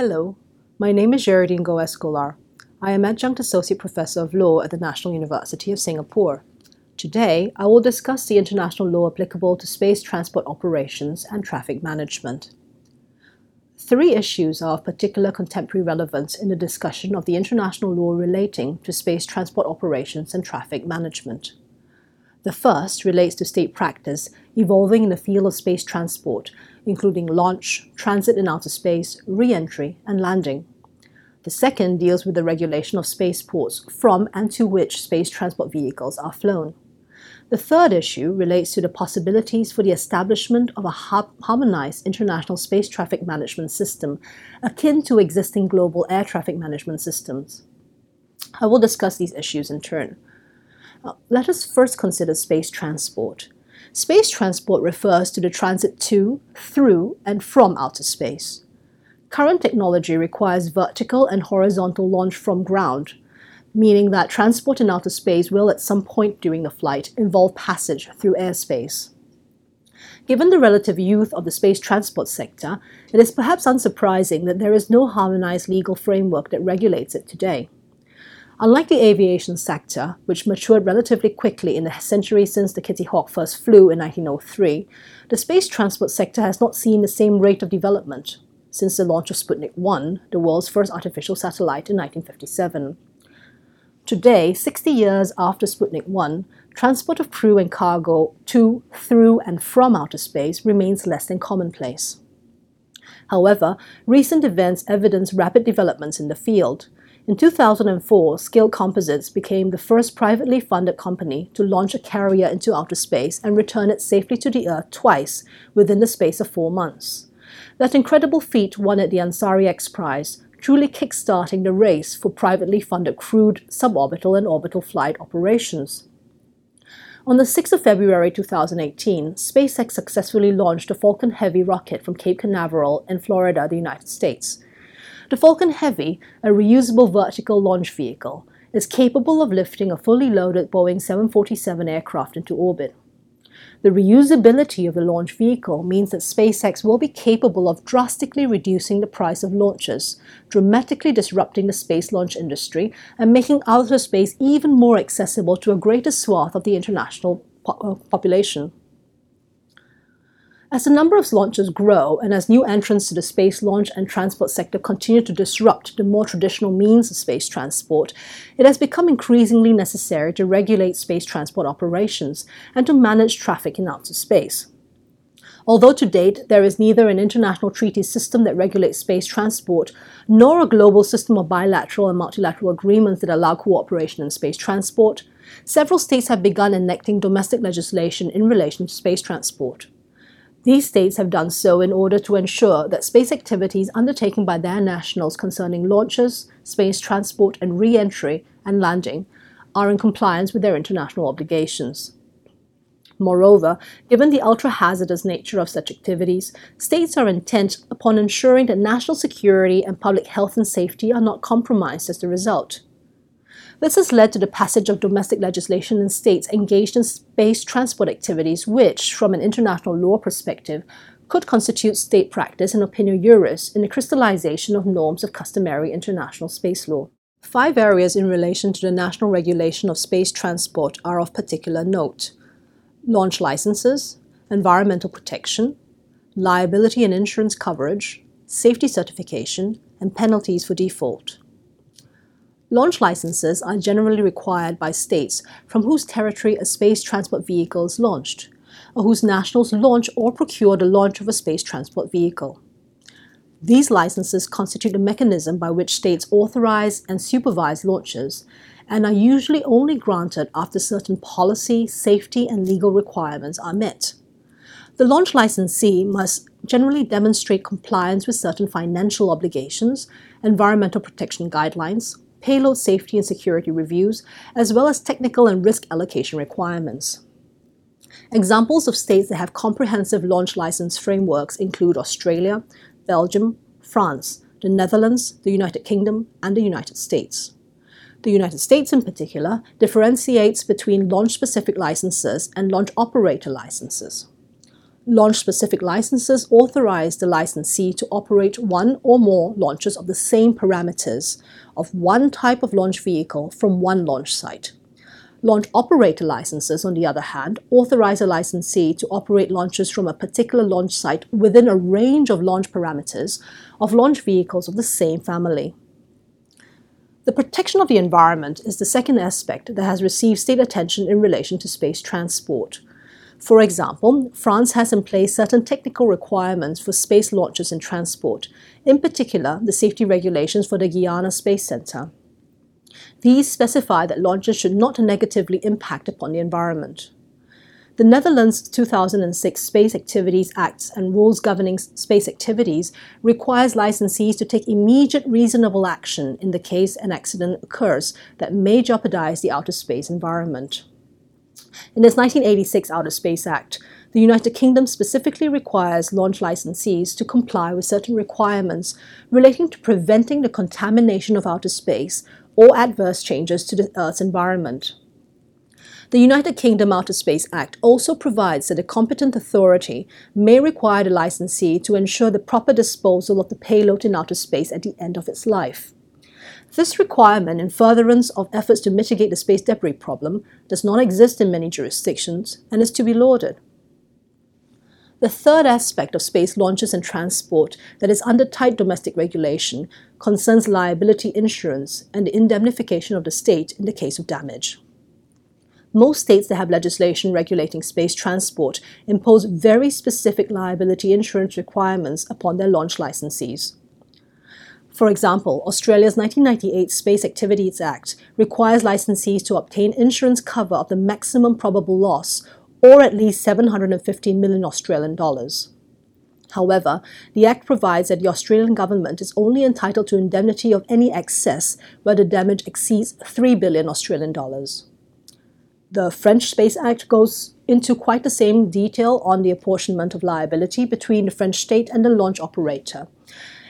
Hello, my name is Geraldine Golar. I am Adjunct Associate Professor of Law at the National University of Singapore. Today, I will discuss the international law applicable to space transport operations and traffic management. Three issues are of particular contemporary relevance in the discussion of the international law relating to space transport operations and traffic management. The first relates to state practice evolving in the field of space transport, including launch, transit in outer space, re entry, and landing. The second deals with the regulation of spaceports from and to which space transport vehicles are flown. The third issue relates to the possibilities for the establishment of a harmonized international space traffic management system akin to existing global air traffic management systems. I will discuss these issues in turn. Uh, let us first consider space transport. Space transport refers to the transit to, through, and from outer space. Current technology requires vertical and horizontal launch from ground, meaning that transport in outer space will at some point during the flight involve passage through airspace. Given the relative youth of the space transport sector, it is perhaps unsurprising that there is no harmonized legal framework that regulates it today. Unlike the aviation sector, which matured relatively quickly in the century since the Kitty Hawk first flew in 1903, the space transport sector has not seen the same rate of development since the launch of Sputnik 1, the world's first artificial satellite, in 1957. Today, 60 years after Sputnik 1, transport of crew and cargo to, through, and from outer space remains less than commonplace. However, recent events evidence rapid developments in the field. In 2004, Scaled Composites became the first privately funded company to launch a carrier into outer space and return it safely to the Earth twice within the space of four months. That incredible feat won it the Ansari X Prize, truly kickstarting the race for privately funded crewed, suborbital, and orbital flight operations. On the 6th of February 2018, SpaceX successfully launched a Falcon Heavy rocket from Cape Canaveral in Florida, the United States. The Falcon Heavy, a reusable vertical launch vehicle, is capable of lifting a fully loaded Boeing 747 aircraft into orbit. The reusability of the launch vehicle means that SpaceX will be capable of drastically reducing the price of launches, dramatically disrupting the space launch industry and making outer space even more accessible to a greater swath of the international po- uh, population. As the number of launches grow and as new entrants to the space launch and transport sector continue to disrupt the more traditional means of space transport, it has become increasingly necessary to regulate space transport operations and to manage traffic in outer space. Although to date there is neither an international treaty system that regulates space transport nor a global system of bilateral and multilateral agreements that allow cooperation in space transport, several states have begun enacting domestic legislation in relation to space transport. These states have done so in order to ensure that space activities undertaken by their nationals concerning launches, space transport, and re entry and landing are in compliance with their international obligations. Moreover, given the ultra hazardous nature of such activities, states are intent upon ensuring that national security and public health and safety are not compromised as a result. This has led to the passage of domestic legislation in states engaged in space transport activities, which, from an international law perspective, could constitute state practice and opinio juris in the crystallization of norms of customary international space law. Five areas in relation to the national regulation of space transport are of particular note launch licenses, environmental protection, liability and insurance coverage, safety certification, and penalties for default. Launch licenses are generally required by states from whose territory a space transport vehicle is launched, or whose nationals launch or procure the launch of a space transport vehicle. These licenses constitute a mechanism by which states authorize and supervise launches and are usually only granted after certain policy, safety, and legal requirements are met. The launch licensee must generally demonstrate compliance with certain financial obligations, environmental protection guidelines, payload safety and security reviews, as well as technical and risk allocation requirements. Examples of states that have comprehensive launch license frameworks include Australia, Belgium, France, the Netherlands, the United Kingdom, and the United States. The United States, in particular, differentiates between launch specific licenses and launch operator licenses. Launch specific licenses authorize the licensee to operate one or more launches of the same parameters of one type of launch vehicle from one launch site. Launch operator licenses, on the other hand, authorize a licensee to operate launches from a particular launch site within a range of launch parameters of launch vehicles of the same family. The protection of the environment is the second aspect that has received state attention in relation to space transport. For example, France has in place certain technical requirements for space launches and transport, in particular, the safety regulations for the Guiana Space Center. These specify that launches should not negatively impact upon the environment. The Netherlands 2006 Space Activities Act and rules governing space activities requires licensees to take immediate reasonable action in the case an accident occurs that may jeopardize the outer space environment. In its 1986 Outer Space Act, the United Kingdom specifically requires launch licensees to comply with certain requirements relating to preventing the contamination of outer space or adverse changes to the Earth's environment. The United Kingdom Outer Space Act also provides that a competent authority may require the licensee to ensure the proper disposal of the payload in outer space at the end of its life. This requirement, in furtherance of efforts to mitigate the space debris problem, does not exist in many jurisdictions and is to be lauded. The third aspect of space launches and transport that is under tight domestic regulation concerns liability insurance and the indemnification of the state in the case of damage. Most states that have legislation regulating space transport impose very specific liability insurance requirements upon their launch licensees. For example, Australia's 1998 Space Activities Act requires licensees to obtain insurance cover of the maximum probable loss, or at least 750 million Australian dollars. However, the Act provides that the Australian government is only entitled to indemnity of any excess where the damage exceeds 3 billion Australian dollars. The French Space Act goes into quite the same detail on the apportionment of liability between the French state and the launch operator.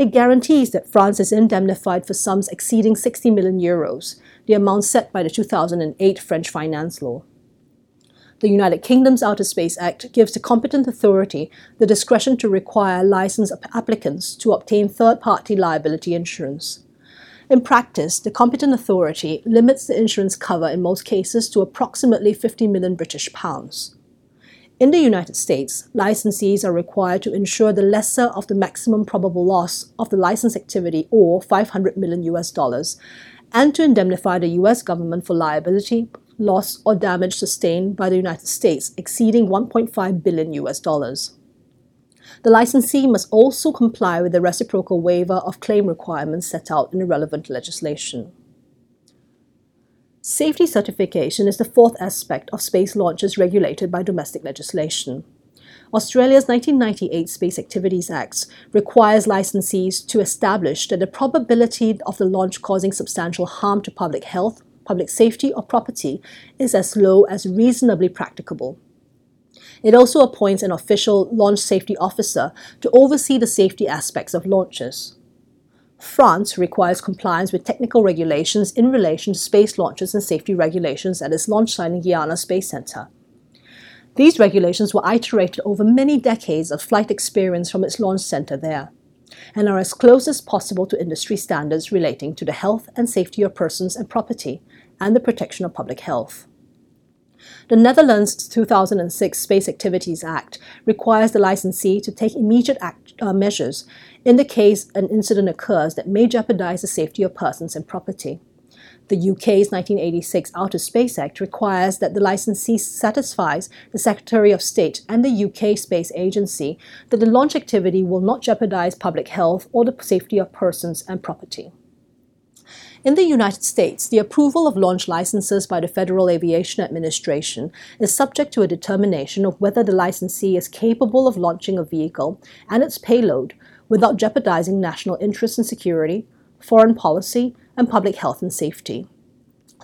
It guarantees that France is indemnified for sums exceeding 60 million euros, the amount set by the 2008 French finance law. The United Kingdom's Outer Space Act gives the competent authority the discretion to require licensed applicants to obtain third party liability insurance. In practice, the competent authority limits the insurance cover in most cases to approximately 50 million British pounds. In the United States, licensees are required to insure the lesser of the maximum probable loss of the license activity or 500 million US dollars and to indemnify the US government for liability, loss, or damage sustained by the United States exceeding 1.5 billion US dollars. The licensee must also comply with the reciprocal waiver of claim requirements set out in the relevant legislation. Safety certification is the fourth aspect of space launches regulated by domestic legislation. Australia's 1998 Space Activities Act requires licensees to establish that the probability of the launch causing substantial harm to public health, public safety, or property is as low as reasonably practicable. It also appoints an official launch safety officer to oversee the safety aspects of launches. France requires compliance with technical regulations in relation to space launches and safety regulations at its launch site in Guiana Space Center. These regulations were iterated over many decades of flight experience from its launch center there and are as close as possible to industry standards relating to the health and safety of persons and property and the protection of public health. The Netherlands 2006 Space Activities Act requires the licensee to take immediate act, uh, measures in the case an incident occurs that may jeopardize the safety of persons and property. The UK's 1986 Outer Space Act requires that the licensee satisfies the Secretary of State and the UK Space Agency that the launch activity will not jeopardize public health or the safety of persons and property. In the United States, the approval of launch licenses by the Federal Aviation Administration is subject to a determination of whether the licensee is capable of launching a vehicle and its payload without jeopardizing national interests and security, foreign policy, and public health and safety.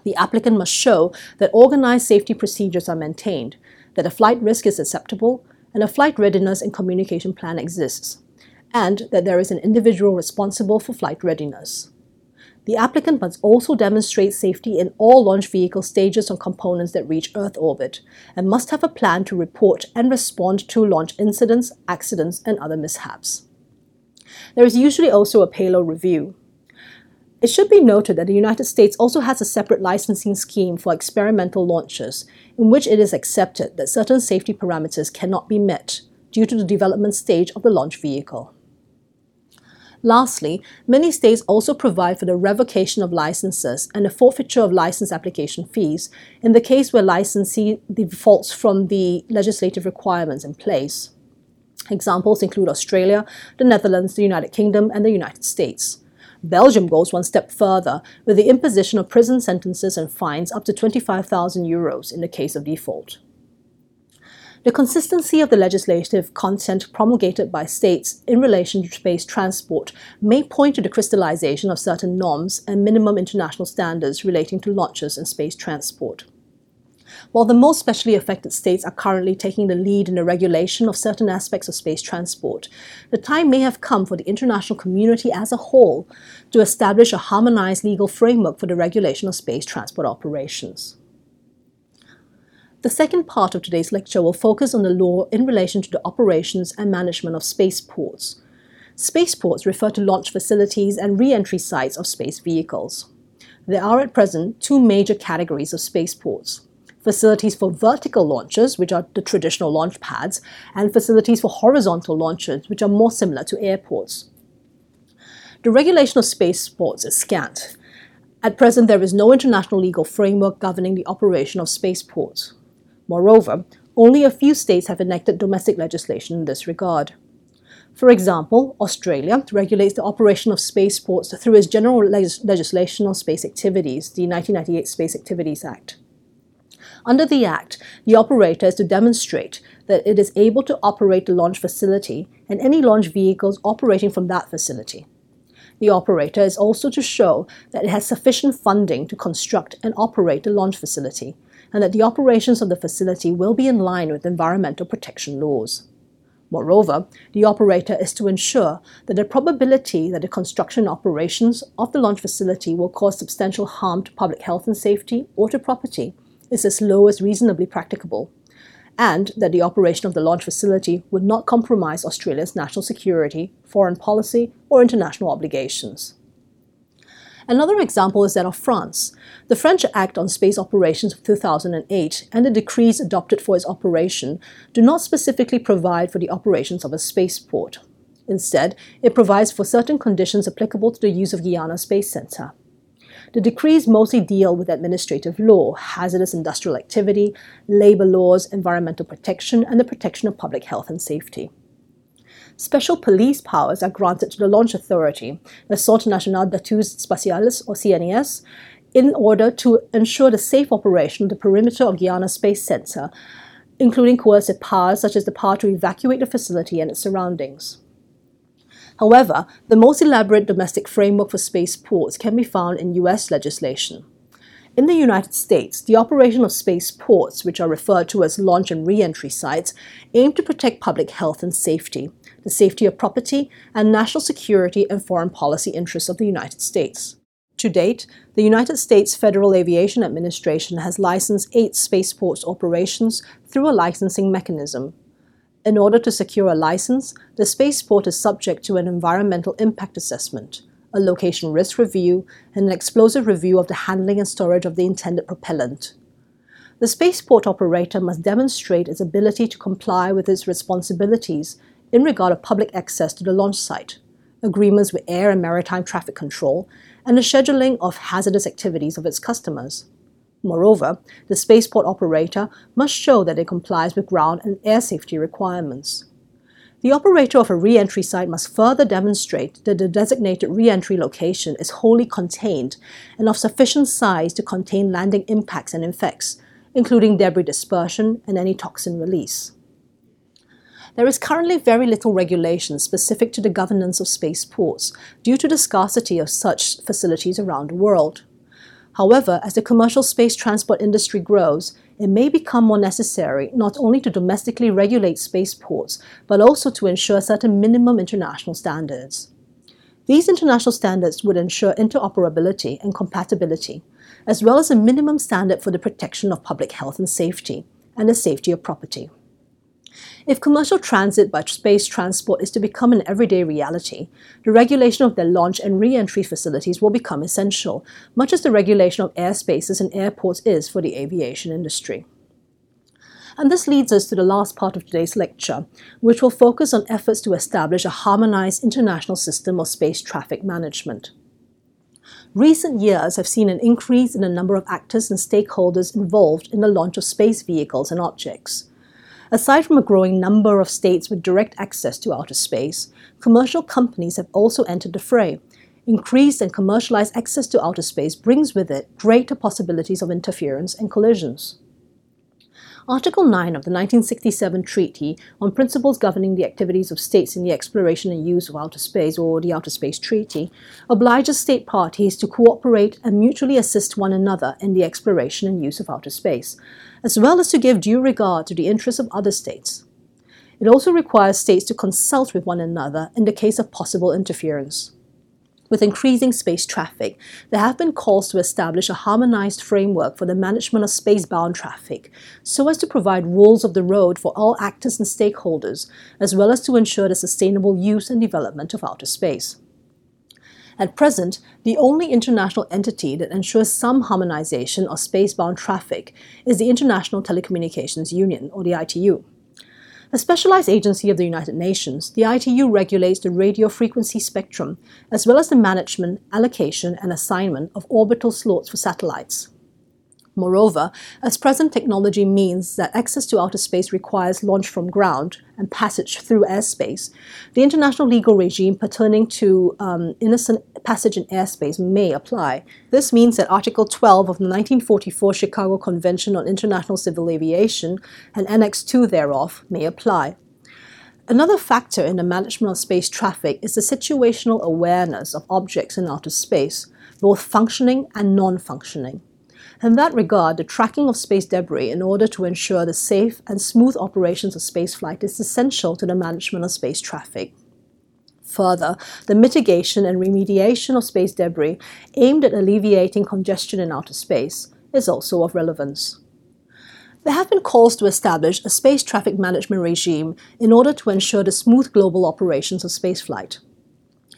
The applicant must show that organized safety procedures are maintained, that a flight risk is acceptable, and a flight readiness and communication plan exists, and that there is an individual responsible for flight readiness. The applicant must also demonstrate safety in all launch vehicle stages and components that reach Earth orbit, and must have a plan to report and respond to launch incidents, accidents, and other mishaps. There is usually also a payload review. It should be noted that the United States also has a separate licensing scheme for experimental launches, in which it is accepted that certain safety parameters cannot be met due to the development stage of the launch vehicle. Lastly, many states also provide for the revocation of licenses and the forfeiture of license application fees in the case where licensee defaults from the legislative requirements in place. Examples include Australia, the Netherlands, the United Kingdom, and the United States. Belgium goes one step further with the imposition of prison sentences and fines up to 25,000 euros in the case of default. The consistency of the legislative content promulgated by states in relation to space transport may point to the crystallization of certain norms and minimum international standards relating to launches and space transport. While the most specially affected states are currently taking the lead in the regulation of certain aspects of space transport, the time may have come for the international community as a whole to establish a harmonized legal framework for the regulation of space transport operations. The second part of today's lecture will focus on the law in relation to the operations and management of spaceports. Spaceports refer to launch facilities and re entry sites of space vehicles. There are at present two major categories of spaceports facilities for vertical launches, which are the traditional launch pads, and facilities for horizontal launches, which are more similar to airports. The regulation of spaceports is scant. At present, there is no international legal framework governing the operation of spaceports. Moreover, only a few states have enacted domestic legislation in this regard. For example, Australia regulates the operation of spaceports through its general legislation on space activities, the 1998 Space Activities Act. Under the Act, the operator is to demonstrate that it is able to operate the launch facility and any launch vehicles operating from that facility. The operator is also to show that it has sufficient funding to construct and operate the launch facility, and that the operations of the facility will be in line with environmental protection laws. Moreover, the operator is to ensure that the probability that the construction operations of the launch facility will cause substantial harm to public health and safety or to property is as low as reasonably practicable, and that the operation of the launch facility would not compromise Australia's national security, foreign policy, or international obligations. Another example is that of France. The French Act on Space Operations of 2008 and the decrees adopted for its operation do not specifically provide for the operations of a spaceport. Instead, it provides for certain conditions applicable to the use of Guiana Space Center. The decrees mostly deal with administrative law, hazardous industrial activity, labor laws, environmental protection, and the protection of public health and safety. Special police powers are granted to the launch authority, the Centre National d'Études Spatiales, or CNES, in order to ensure the safe operation of the perimeter of Guiana Space Center, including coercive powers such as the power to evacuate the facility and its surroundings. However, the most elaborate domestic framework for spaceports can be found in US legislation. In the United States, the operation of spaceports, which are referred to as launch and re-entry sites, aim to protect public health and safety, the safety of property, and national security and foreign policy interests of the United States. To date, the United States Federal Aviation Administration has licensed eight spaceports operations through a licensing mechanism. In order to secure a license, the spaceport is subject to an environmental impact assessment, a location risk review, and an explosive review of the handling and storage of the intended propellant. The spaceport operator must demonstrate its ability to comply with its responsibilities in regard of public access to the launch site, agreements with air and maritime traffic control, and the scheduling of hazardous activities of its customers. Moreover, the spaceport operator must show that it complies with ground and air safety requirements. The operator of a re-entry site must further demonstrate that the designated re-entry location is wholly contained and of sufficient size to contain landing impacts and effects, including debris dispersion and any toxin release. There is currently very little regulation specific to the governance of spaceports due to the scarcity of such facilities around the world. However, as the commercial space transport industry grows, it may become more necessary not only to domestically regulate spaceports, but also to ensure certain minimum international standards. These international standards would ensure interoperability and compatibility, as well as a minimum standard for the protection of public health and safety and the safety of property. If commercial transit by space transport is to become an everyday reality, the regulation of their launch and re entry facilities will become essential, much as the regulation of airspaces and airports is for the aviation industry. And this leads us to the last part of today's lecture, which will focus on efforts to establish a harmonized international system of space traffic management. Recent years have seen an increase in the number of actors and stakeholders involved in the launch of space vehicles and objects. Aside from a growing number of states with direct access to outer space, commercial companies have also entered the fray. Increased and commercialized access to outer space brings with it greater possibilities of interference and collisions. Article 9 of the 1967 Treaty on Principles Governing the Activities of States in the Exploration and Use of Outer Space, or the Outer Space Treaty, obliges state parties to cooperate and mutually assist one another in the exploration and use of outer space, as well as to give due regard to the interests of other states. It also requires states to consult with one another in the case of possible interference. With increasing space traffic, there have been calls to establish a harmonized framework for the management of spacebound traffic so as to provide rules of the road for all actors and stakeholders, as well as to ensure the sustainable use and development of outer space. At present, the only international entity that ensures some harmonization of spacebound traffic is the International Telecommunications Union, or the ITU. A specialized agency of the United Nations, the ITU regulates the radio frequency spectrum, as well as the management, allocation, and assignment of orbital slots for satellites. Moreover, as present technology means that access to outer space requires launch from ground and passage through airspace, the international legal regime pertaining to um, innocent passage in airspace may apply. This means that Article 12 of the 1944 Chicago Convention on International Civil Aviation and Annex 2 thereof may apply. Another factor in the management of space traffic is the situational awareness of objects in outer space, both functioning and non functioning. In that regard, the tracking of space debris in order to ensure the safe and smooth operations of spaceflight is essential to the management of space traffic. Further, the mitigation and remediation of space debris aimed at alleviating congestion in outer space is also of relevance. There have been calls to establish a space traffic management regime in order to ensure the smooth global operations of spaceflight.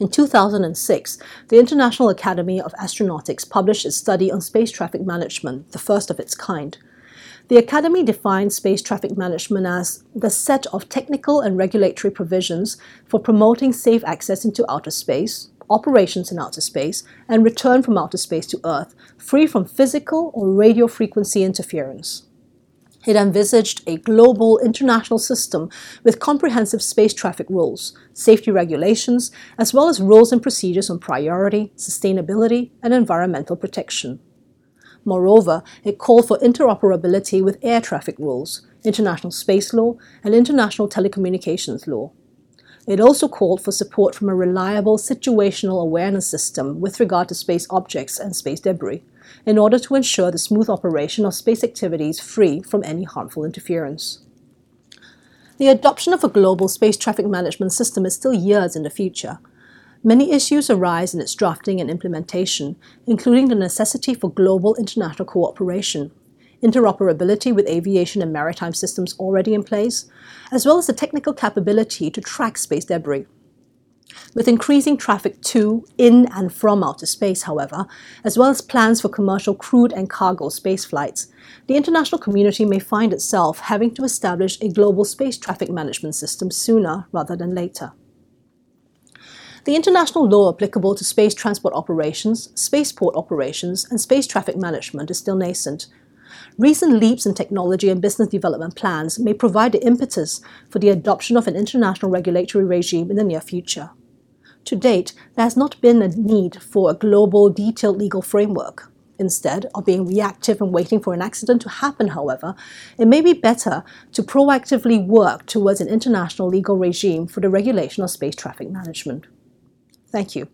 In 2006, the International Academy of Astronautics published a study on space traffic management, the first of its kind. The Academy defines space traffic management as the set of technical and regulatory provisions for promoting safe access into outer space, operations in outer space, and return from outer space to Earth, free from physical or radio frequency interference. It envisaged a global international system with comprehensive space traffic rules, safety regulations, as well as rules and procedures on priority, sustainability, and environmental protection. Moreover, it called for interoperability with air traffic rules, international space law, and international telecommunications law. It also called for support from a reliable situational awareness system with regard to space objects and space debris in order to ensure the smooth operation of space activities free from any harmful interference. The adoption of a global space traffic management system is still years in the future. Many issues arise in its drafting and implementation, including the necessity for global international cooperation, interoperability with aviation and maritime systems already in place, as well as the technical capability to track space debris. With increasing traffic to, in, and from outer space, however, as well as plans for commercial crewed and cargo space flights, the international community may find itself having to establish a global space traffic management system sooner rather than later. The international law applicable to space transport operations, spaceport operations, and space traffic management is still nascent. Recent leaps in technology and business development plans may provide the impetus for the adoption of an international regulatory regime in the near future. To date, there has not been a need for a global, detailed legal framework. Instead of being reactive and waiting for an accident to happen, however, it may be better to proactively work towards an international legal regime for the regulation of space traffic management. Thank you.